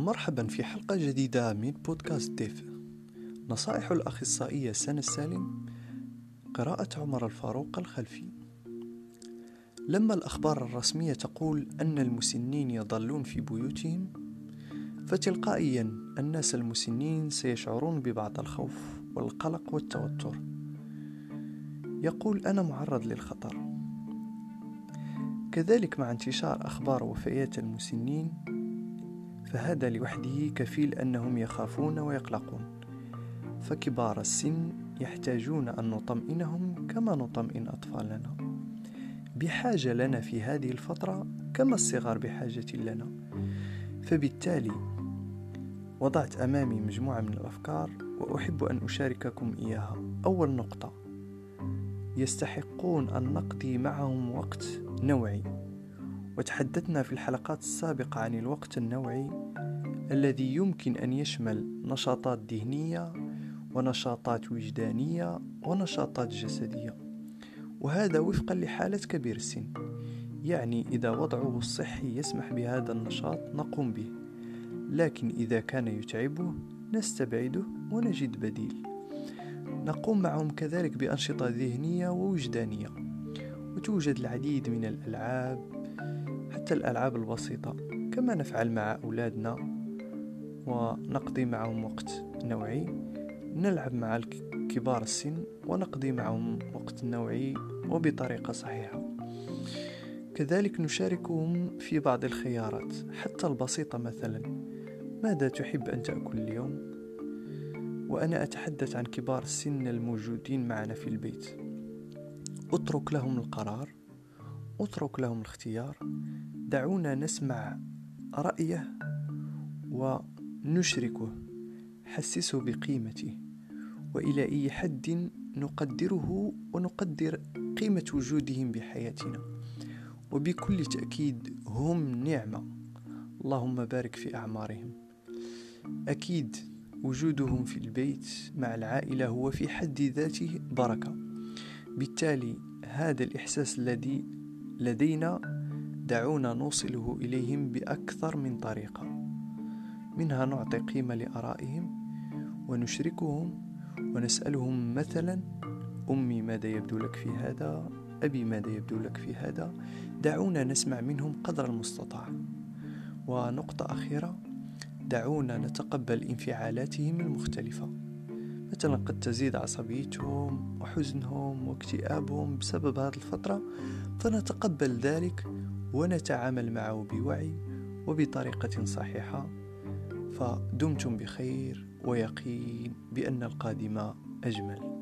مرحبا في حلقة جديدة من بودكاست ديف نصائح الأخصائية سنة السالم قراءة عمر الفاروق الخلفي. لما الأخبار الرسمية تقول أن المسنين يظلون في بيوتهم فتلقائيا الناس المسنين سيشعرون ببعض الخوف والقلق والتوتر. يقول أنا معرض للخطر. كذلك مع انتشار أخبار وفيات المسنين فهذا لوحده كفيل أنهم يخافون ويقلقون. فكبار السن يحتاجون أن نطمئنهم كما نطمئن أطفالنا. بحاجة لنا في هذه الفترة كما الصغار بحاجة لنا. فبالتالي وضعت أمامي مجموعة من الأفكار وأحب أن أشارككم إياها. أول نقطة يستحقون أن نقضي معهم وقت نوعي. وتحدثنا في الحلقات السابقة عن الوقت النوعي الذي يمكن أن يشمل نشاطات ذهنية ونشاطات وجدانية ونشاطات جسدية. وهذا وفقا لحالة كبير السن. يعني إذا وضعه الصحي يسمح بهذا النشاط نقوم به. لكن إذا كان يتعبه نستبعده ونجد بديل. نقوم معهم كذلك بأنشطة ذهنية ووجدانية. وتوجد العديد من الألعاب حتى الألعاب البسيطة كما نفعل مع أولادنا ونقضي معهم وقت نوعي نلعب مع كبار السن ونقضي معهم وقت نوعي وبطريقة صحيحة كذلك نشاركهم في بعض الخيارات حتى البسيطة مثلا ماذا تحب أن تأكل اليوم؟ وأنا أتحدث عن كبار السن الموجودين معنا في البيت أترك لهم القرار أترك لهم الاختيار. دعونا نسمع رأيه ونشركه. حسسه بقيمته وإلى أي حد نقدره ونقدر قيمة وجودهم بحياتنا. وبكل تأكيد هم نعمة. اللهم بارك في أعمارهم. أكيد وجودهم في البيت مع العائلة هو في حد ذاته بركة. بالتالي هذا الإحساس الذي لدينا دعونا نوصله إليهم بأكثر من طريقة. منها نعطي قيمة لآرائهم ونشركهم ونسألهم مثلا أمي ماذا يبدو لك في هذا؟ أبي ماذا يبدو لك في هذا؟ دعونا نسمع منهم قدر المستطاع. ونقطة أخيرة دعونا نتقبل انفعالاتهم المختلفة. مثلا قد تزيد عصبيتهم وحزنهم واكتئابهم بسبب هذه الفترة فنتقبل ذلك ونتعامل معه بوعي وبطريقة صحيحة. فدمتم بخير ويقين بأن القادم أجمل.